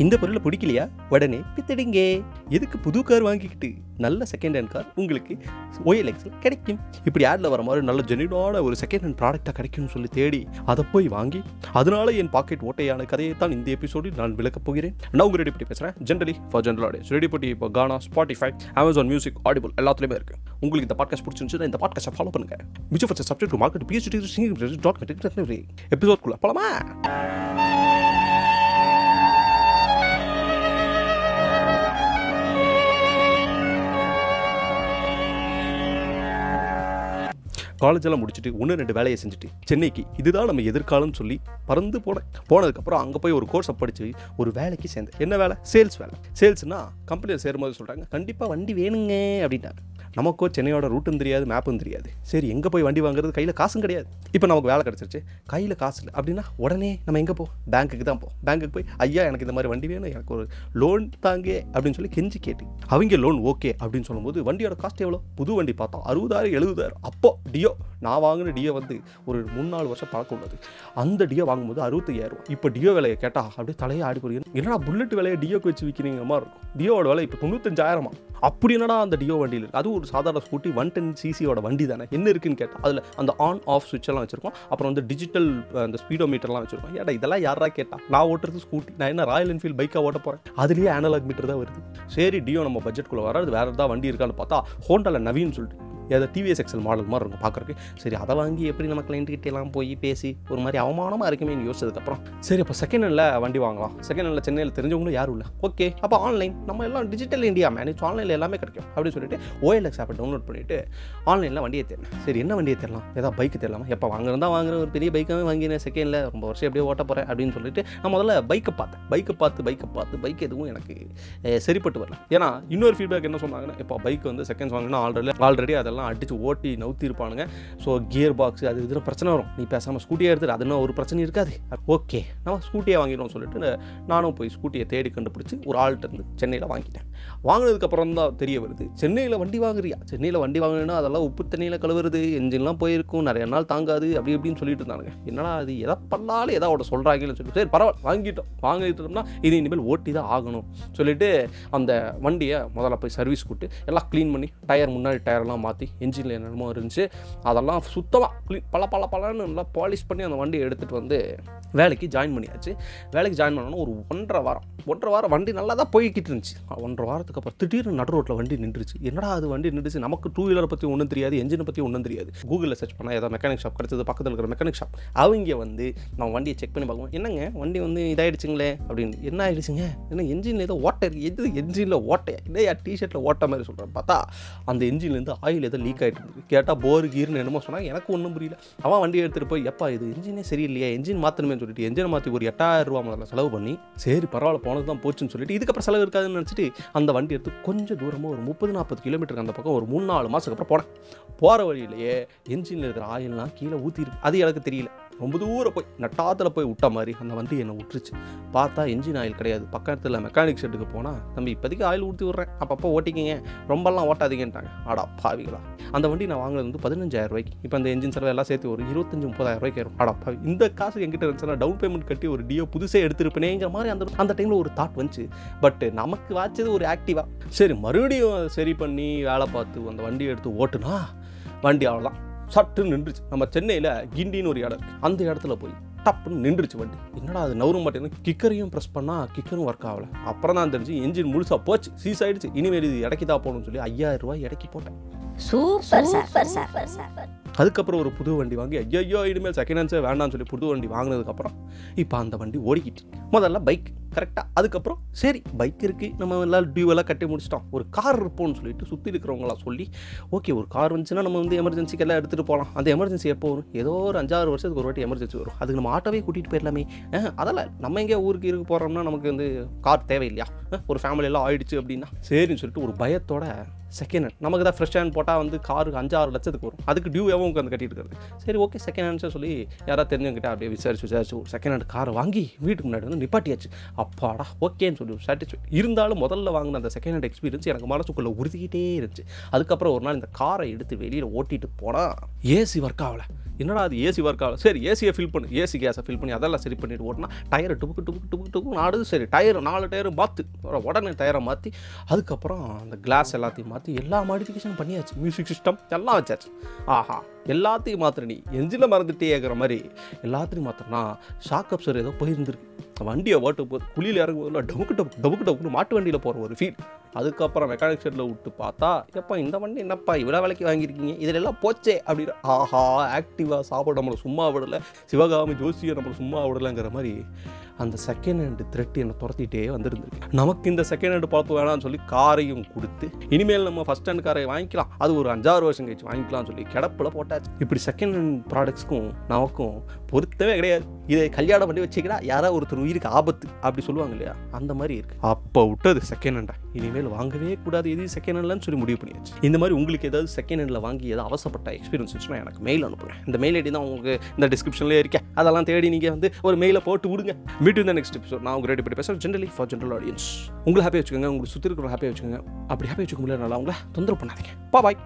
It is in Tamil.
இந்த பொருளை பிடிக்கலையா உடனே பித்தடிங்க எதுக்கு புது கார் வாங்கிக்கிட்டு நல்ல செகண்ட் ஹேண்ட் கார் உங்களுக்கு ஓஎல்எக்ஸில் கிடைக்கும் இப்படி ஆடில் வர மாதிரி நல்ல ஜெனியூனான ஒரு செகண்ட் ஹேண்ட் ப்ராடக்டாக கிடைக்கும்னு சொல்லி தேடி அதை போய் வாங்கி அதனால என் பாக்கெட் ஓட்டையான கதையை தான் இந்த எபிசோடில் நான் விளக்கப் போகிறேன் நான் உங்கள் ரெடி பட்டி பேசுகிறேன் generally for general audience ready பட்டி இப்போ Gaana Spotify Amazon music Audible எல்லாத்துலேயுமே இருக்குது உங்களுக்கு இந்த பாட்காஸ்ட் பிடிச்சிருந்துச்சுன்னா இந்த பாட்காஸ்ட்டை ஃபாலோ பண்ணுங்கள் மிச்ச first subject market BST dot எபிசோட்குள்ள போலாமா காலேஜ் எல்லாம் முடிச்சுட்டு ஒன்று ரெண்டு வேலையை செஞ்சுட்டு சென்னைக்கு இதுதான் நம்ம எதிர்காலம்னு சொல்லி பறந்து போனேன் போனதுக்கப்புறம் அங்கே போய் ஒரு கோர்ஸை படித்து ஒரு வேலைக்கு சேர்ந்தேன். என்ன வேலை? சேல்ஸ் வேலை. சேல்ஸ்னால் கம்பெனியில் சேரும்போது சொல்கிறாங்க கண்டிப்பாக வண்டி வேணுங்க அப்படின்ட்டாங்க. நமக்கோ சென்னையோட ரூட்டும் தெரியாது மேப்பும் தெரியாது. சரி எங்கே போய் வண்டி வாங்குறது? கையில் காசும் கிடையாது. இப்போ நமக்கு வேலை கிடச்சிருச்சு. கையில் காசு இல்லை. அப்படின்னா உடனே நம்ம எங்கே போ? பேங்க்குக்கு தான் போ. பேங்க்குக்கு போய் ஐயா எனக்கு இந்த மாதிரி வண்டி வேணும். எனக்கு ஒரு லோன் தாங்க. அப்படின்னு சொல்லி கெஞ்சி கேட்டு. அவங்க லோன் ஓகே அப்படின்னு சொல்லும்போது வண்டியோட காஸ்ட் எவ்வளோ? புது வண்டி பார்த்தோம். அறுபதாயிரம் எழுபதாயிரம். அப்போ டியோ நான் வாங்கின டியோ வந்து ஒரு மூணு நாலு வருஷம் பழக்கம் உள்ளது. அந்த டியோ வாங்கும்போது அறுபத்தையாயிரம் இப்போ டியோ விலையை கேட்டால் அப்படியே தலையை ஆடி போறீங்க என்னடா புல்லட் விலையை டியோக்கு வச்சு விற்கிறீங்க மாதிரி இருக்கும். டியோவோட விலை இப்போ தொண்ணூத்தஞ்சாயிரமா? அப்படி என்னடா அந்த டியோ வண்டியில் இருக்குது அது ஒரு சாதாரண ஸ்கூட்டி ஒன் டென் சிசியோட வண்டி தானே? என்ன இருக்குன்னு கேட்டால் அதில் அந்த ஆன் ஆஃப் சுவிட்ச் எல்லாம் வச்சிருக்கோம். அப்புறம் வந்து டிஜிட்டல் அந்த ஸ்பீடோ மீட்டர்லாம் வச்சிருக்கோம். ஏடா இதெல்லாம் யாரா கேட்டால் நான் ஓட்டுறது ஸ்கூட்டி நான் என்ன ராயல் என்ஃபீல்ட் பைக்காக ஓட்ட போகிறேன் அதுலேயே அனலாக் மீட்டர் தான் வருது. சரி டியோ நம்ம பட்ஜெட்குள்ளே வராது. வேறு ஏதாவது வண்டி இருக்கான்னு பார்த்தா ஹோண்டாவில் நவீன் சொல்லிட்டு ஏதோ டிவிஎஸ் எக்ஸல் மாடல் மாதிரி இருக்கும் பார்க்குறக்கு சரி அதை வாங்கி எப்படி நம்ம client எல்லாம் போய் பேசி ஒரு மாதிரி அவமானமாக இருக்குமேன்னு யோசிச்சதுக்கப்புறம் சரி அப்போ செகண்ட் ஹேண்டில் வண்டி வாங்கலாம். செகண்ட் ஹேண்டில் சென்னையில் தெரிஞ்சவங்களும் யாரும் இல்லை. ஓகே அப்போ ஆன்லைன் நம்ம எல்லாம் டிஜிட்டல் இந்தியா மேனேஜ் ஆன்லைனில் எல்லாமே கிடைக்கும் அப்படின்னு சொல்லிட்டு ஓஎல்எக்ஸ் ஆப்பை டவுன்லோட் பண்ணிவிட்டு ஆன்லைனில் வண்டியை தேடணும் சரி என்ன வண்டியை தேடலாம்? ஏதாவது பைக்கு தேடலாமா? எப்போ வாங்குறதா வாங்குற ஒரு பெரிய பைக்காகவே வாங்கினேன் செகண்டில் ரொம்ப வருஷம் எப்படியே ஓட்ட போகிறேன் அப்படின்னு சொல்லிட்டு நான் முதல்ல பைக்கை பார்த்தேன். பைக்கை பார்த்து பைக்கை பார்த்து பைக் எதுவும் எனக்கு சரிப்பட்டு வரல. ஏன்னா இன்னொரு ஃபீட்பேக் என்ன சொன்னாங்கன்னா இப்போ பைக் வந்து செகண்ட்ஸ் வாங்கினா ஆல்ரெடி ஆல்ரெடி அதெல்லாம் அடித்து ஓட்டி நவுத்தி இருப்பானுங்க ஸோ கியர் பாக்ஸ் அது இதில் பிரச்சனை வரும். நீ பேசாமல் ஸ்கூட்டியாக எடுத்துட்டு அதுனா ஒரு பிரச்சனை இருக்காது. ஓகே நம்ம ஸ்கூட்டியை வாங்கிடுவோம் சொல்லிட்டு நானும் போய் ஸ்கூட்டியை தேடி கண்டுபிடிச்சி ஒரு ஆள்கிட்ட இருந்து சென்னையில் வாங்கிட்டேன். வாங்கினதுக்கப்புறம் தான் தெரிய வருது சென்னையில் வண்டி வாங்குறியா? சென்னையில் வண்டி வாங்கினா அதெல்லாம் உப்பு தண்ணியில் கழுவுறது என்ஜின்லாம் போயிருக்கும் நிறைய நாள் தாங்காது அப்படி இப்படின்னு சொல்லிட்டு இருந்தானுங்க. என்னடா அது எதை பண்ணாலும் எதாவது சொல்கிறாங்கன்னு சொல்லிட்டு சரி பரவாயில்ல வாங்கிட்டோம். வாங்கிட்டோம்னா இது இனிமேல் ஓட்டி தான் ஆகணும். சொல்லிட்டு அந்த வண்டியை முதல்ல போய் சர்வீஸ் கூப்பிட்டு எல்லாம் க்ளீன் பண்ணி டயர் முன்னாடி டயர்லாம் மாற்றி என்ஜினில் என்னென்னமோ இருந்துச்சு. அதெல்லாம் சுத்தமாக பல பல பலன்னு நல்லா பாலிஷ் பண்ணி அந்த வண்டியை எடுத்துகிட்டு வந்து வேலைக்கு ஜாயின் பண்ணியாச்சு. வேலைக்கு ஜாயின் பண்ணணும் ஒரு ஒன்றரை வாரம். ஒன்றரை வாரம் வண்டி நல்லா தான் போய்கிட்டு இருந்துச்சு. ஒன்றரை வாரத்துக்கு அப்புறம் திடீர்னு நடு ரோட்டில் வண்டி நின்றுச்சு. என்னடா அது வண்டி நின்றுச்சு? நமக்கு டூ வீலரை பற்றி ஒன்றும் தெரியாது என்ஜினை பற்றி ஒன்றும் தெரியாது. கூகுளில் சர்ச் பண்ணால் ஏதாவது மெக்கானிக் ஷாப் கிடச்சது பக்கத்தில் இருக்கிற மெக்கானிக் ஷாப் அவங்க வந்து நான் வண்டியை செக் பண்ணி பார்க்குவோம் என்னங்க? வண்டி வந்து இதாயிடுச்சுங்களே? அப்படின்னு. என்ன ஆயிடுச்சுங்க? என்ன என்ஜினில் ஏதோ ஓட்டை இருக்குது எது என்ஜினில் ஓட்டையா? இல்லையா டிஷர்ட்டில் ஓட்ட மாதிரி சொல்கிறேன் பார்த்தா அந்த என்ஜின்லேருந்து ஆயில் எதோ லீக் ஆகிட்டு இருந்தது கேட்டால் போர் கீர்னு என்னமோ சொன்னாங்க. எனக்கு ஒன்றும் புரியல. அவன் வண்டி எடுத்துகிட்டு போய் எப்பா இது என்ஜினே சரியில்லையா என்ஜின் மாற்றணுமே சொல்லிட்டு என்ஜினை மாற்றி ஒரு எட்டாயிரம் ரூபா முதல்ல செலவு பண்ணி சரி பரவாயில்ல போனது தான் போச்சுன்னு சொல்லிட்டு இதுக்கப்புறம் செலவு இருக்காதுன்னு நினச்சிட்டு அந்த வண்டி எடுத்து கொஞ்சம் தூரமாக ஒரு முப்பது நாற்பது கிலோமீட்டருக்கு அந்த பக்கம் ஒரு மூணு நாலு மாதத்துக்கு அப்புறம் போனேன். போகிற வழியிலேயே என்ஜினில் இருக்கிற ஆயில்லாம் கீழே ஊற்றிருக்கு அது எனக்கு தெரியல. ரொம்ப தூரம் போய் நட்டாத்தில் போய் விட்ட மாதிரி அந்த வண்டி என்னை விட்டுருச்சு. பார்த்தா என்ஜின் ஆயில் கிடையாது. பக்கத்தில் மெக்கானிக் ஷெட்டுக்கு போனால் தம்பி இப்போதைக்கு ஆயில் ஊற்றி விட்றேன். அப்பப்போ ஓட்டிக்கிங்க. ரொம்பலாம் ஓட்டாதீங்கன்ட்டாங்க. ஆடா பாவிகளா. அந்த வண்டி நான் வாங்குறது வந்து பதினஞ்சாயிரம் ரூபாய்க்கு. இப்போ அந்த என்ஜின் செலவு எல்லாம் சேர்த்து ஒரு இருபத்தஞ்சு முப்பதாயிரம் ரூபாய்க்கு வரும் ஆடா பாவி. இந்த காசு எங்கிட்ட இருந்துச்சுன்னா டவுன் பேமெண்ட் கட்டி ஒரு டியோ புதுசே எடுத்திருப்பேனேங்கிற மாதிரி அந்த அந்த டைமில் ஒரு தாட் வந்துச்சு. பட் நமக்கு வாச்சது ஒரு ஆக்டிவா சரி மறுபடியும் சரி பண்ணி வேலை பார்த்து அந்த வண்டியை எடுத்து ஓட்டுனா வண்டி அவ்வளோதான் சட்டுன்னு நின்றுச்சு. நம்ம சென்னையில் கிண்டின்னு ஒரு இடம் அந்த இடத்துல போய் டப்புன்னு நின்றுச்சு வண்டி. என்னடா அது நவரும் மாட்டேங்குது கிக்கரையும் ப்ரெஸ் பண்ணால் கிக்கரும் ஒர்க் ஆகலை. அப்புறம் தான் தெரிஞ்சு என்ஜின் முழுசாக போச்சு சீஸ் ஆகிடுச்சு இனிமேல் இது இறக்கி தான் போகணும்னு சொல்லி ஐயாயிரம் ரூபாய் இறக்கி போட்டேன். சூப்பர் சூப்பர் சூப்பர் சூப்பர் அதுக்கப்புறம் ஒரு புது வண்டி வாங்கி ஐயோ இனிமேல் செகண்ட் ஹேண்ட்ஸே வேண்டாம்னு சொல்லி புது வண்டி வாங்கினதுக்கப்புறம் இப்போ அந்த வண்டி ஓடிக்கிட்டு இருக்கு. முதல்ல பைக் கரெக்டாக அதுக்கப்புறம் சரி பைக் இருக்குது நம்ம எல்லாம் டியூவெல்லாம் கட்டி முடிச்சிட்டோம். ஒரு கார் இருப்போம்னு சொல்லிட்டு சுற்றி இருக்கிறவங்களாம் சொல்லி ஓகே ஒரு கார் வந்துச்சுன்னா நம்ம வந்து எமர்ஜென்சிக்கு எல்லாம் எடுத்துகிட்டு போகலாம். அந்த எமர்ஜென்சி எப்போ வரும்? ஏதோ ஒரு அஞ்சாறு வருஷத்துக்கு ஒரு வாட்டி எமர்ஜென்சி வரும். அதுக்கு நம்ம ஆட்டோவே கூட்டிகிட்டு போயிடலாமே. அதெல்லாம் நம்ம எங்கே ஊருக்கு இருக்க போகிறோம்னா நமக்கு வந்து கார் தேவையில்லையா? ஒரு ஃபேமிலியெல்லாம் ஆயிடுச்சு அப்படின்னா சரின்னு சொல்லிட்டு ஒரு பயத்தோட செகண்ட் ஹேண்ட் நமக்கு தான் ஃப்ரெஷ் ஹேண்ட் போட்டால் வந்து காருக்கு அஞ்சு ஆறு லட்சத்துக்கு வரும். அதுக்கு டியூ உட்காந்து கட்டிட்டு இருக்கிறது சரி ஓகே செகண்ட் ஹேண்ட்ஸை சொல்லி யாராவது தெரிஞ்சவங்கிட்ட அப்படியே விசாரிச்சு விசாரிச்சு ஒரு செகண்ட் ஹேண்ட் காரை வாங்கி வீட்டுக்கு முன்னாடி வந்து நிப்பாட்டியாச்சு. அப்பாடா ஓகேன்னு சொல்லி சாட்டிஸ்ஃபை இருந்தாலும் முதல்ல வாங்கின அந்த செகண்ட் ஹேண்ட் எக்ஸ்பீரியன்ஸ் எனக்கு மனசுக்குள்ளே உறுதிக்கிட்டே இருந்துச்சு. அதுக்கப்புறம் ஒரு நாள் இந்த காரை எடுத்து வெளியில் ஓட்டிட்டு போனால் ஏசி ஒர்க் ஆகலை. என்னடா அது ஏசி ஒர்க் ஆகல? சரி ஏசியை ஃபில் பண்ணு. ஏசி கேஸை ஃபில் பண்ணி அதெல்லாம் சரி பண்ணிட்டு ஓட்டினா டயரை டுபுக்கு டுபுக்கு டுபுக்கு டுபுக்கு நாடு சரி டயர் நாலு டயரும் மாற்று உடனே டயரை மாற்றி அதுக்கப்புறம் அந்த கிளாஸ் எல்லாத்தையும் மாற்றி எல்லா மாடிஃபிகேஷன் பண்ணியாச்சு. மியூசிக் சிஸ்டம் எல்லாம் வச்சாச்சு. ஆஹா எல்லாத்தையும் மாத்திர நீ. எஞ்சில் மறந்துட்டேங்கிற மாதிரி எல்லாத்தையும் மாத்திரனா ஷாக் அப்சர் ஏதோ போயிருந்துருக்கு. வண்டியை ஓட்டு போது குழியில் இறங்கும் போதுல டமுக்கு டபுக்கு டமுக்கு டமுக்குன்னு மாட்டு வண்டியில் போகிற ஒரு ஃபீல் அதுக்கப்புறம் மெக்கானிக் ஷெட்டில் விட்டு பார்த்தா எப்பா இந்த வண்டி என்னப்பா இவ்வளோ விலைக்கு வாங்கியிருக்கீங்க? இதில் எல்லாம் போச்சே அப்படின்னு. ஆஹா ஆக்டிவாக சாப்பிட நம்மளை சும்மா விடலை. சிவகாமி ஜோசியை நம்மளை சும்மா விடலைங்கிற மாதிரி அந்த செகண்ட் ஹேண்டு த்ரெட் என்னை துரத்திட்டே வந்துருந்துருக்கு. நமக்கு இந்த செகண்ட் ஹேண்டு பழப்பு வேணாம்னு சொல்லி காரையும் கொடுத்து இனிமேல் நம்ம ஃபஸ்ட் ஹேண்ட் காரை வாங்கிக்கலாம். அது ஒரு அஞ்சாறு வருஷம் கழிச்சு வாங்கிக்கலாம்னு சொல்லி கிடப்பில் போட்டாச்சு. இப்படி செகண்ட் ஹேண்ட் ப்ராடக்ட்ஸ்க்கும் நமக்கும் பொருத்தவே கிடையாது. இதை கல்யாணம் பண்ணி வச்சுக்கிட்டா யாராவது ஒருத்தர் உயிருக்கு ஆபத்து அப்படி சொல்லுவாங்க இல்லையா? அந்த மாதிரி இருக்கு. அப்போ விட்டது செகண்ட் ஹேண்டா இனிமேல் வாங்கவே கூடாது. எது செகண்ட் ஹேண்ட்லன்னு சொல்லி முடிவு பண்ணியாச்சு. இந்த மாதிரி உங்களுக்கு ஏதாவது செகண்ட் ஹேண்டில் வாங்கி ஏதாவது அவசப்பட்ட எக்ஸ்பீரியன்ஸ் இருந்துச்சுன்னா எனக்கு மெயில் அனுப்புங்க. இந்த மெயில் ஐடி தான் உங்களுக்கு இந்த டிஸ்கிரிப்ஷன்லேயே இருக்கேன். அதெல்லாம் தேடி நீங்கள் வந்து ஒரு மெயிலை போட்டு விடுங்க. மீட் இந்த நெக்ஸ்ட் எபிசோட் நான் உங்களுக்கு ரெடி பண்ணி பேசுகிறேன் ஜென்ரலி ஃபார் ஜென்ரல் ஆடியன்ஸ் உங்களை ஹாப்பியாக வச்சுக்கோங்க. உங்களுக்கு சுற்றி இருக்கிற ஹாப்பியாக வச்சுக்கோங்க. அப்படி ஹாப்பியாக வச்சுக்க முடியல நல்லா உங்களை தொந்தரவு பண்ணாதீங்க. பா பாய்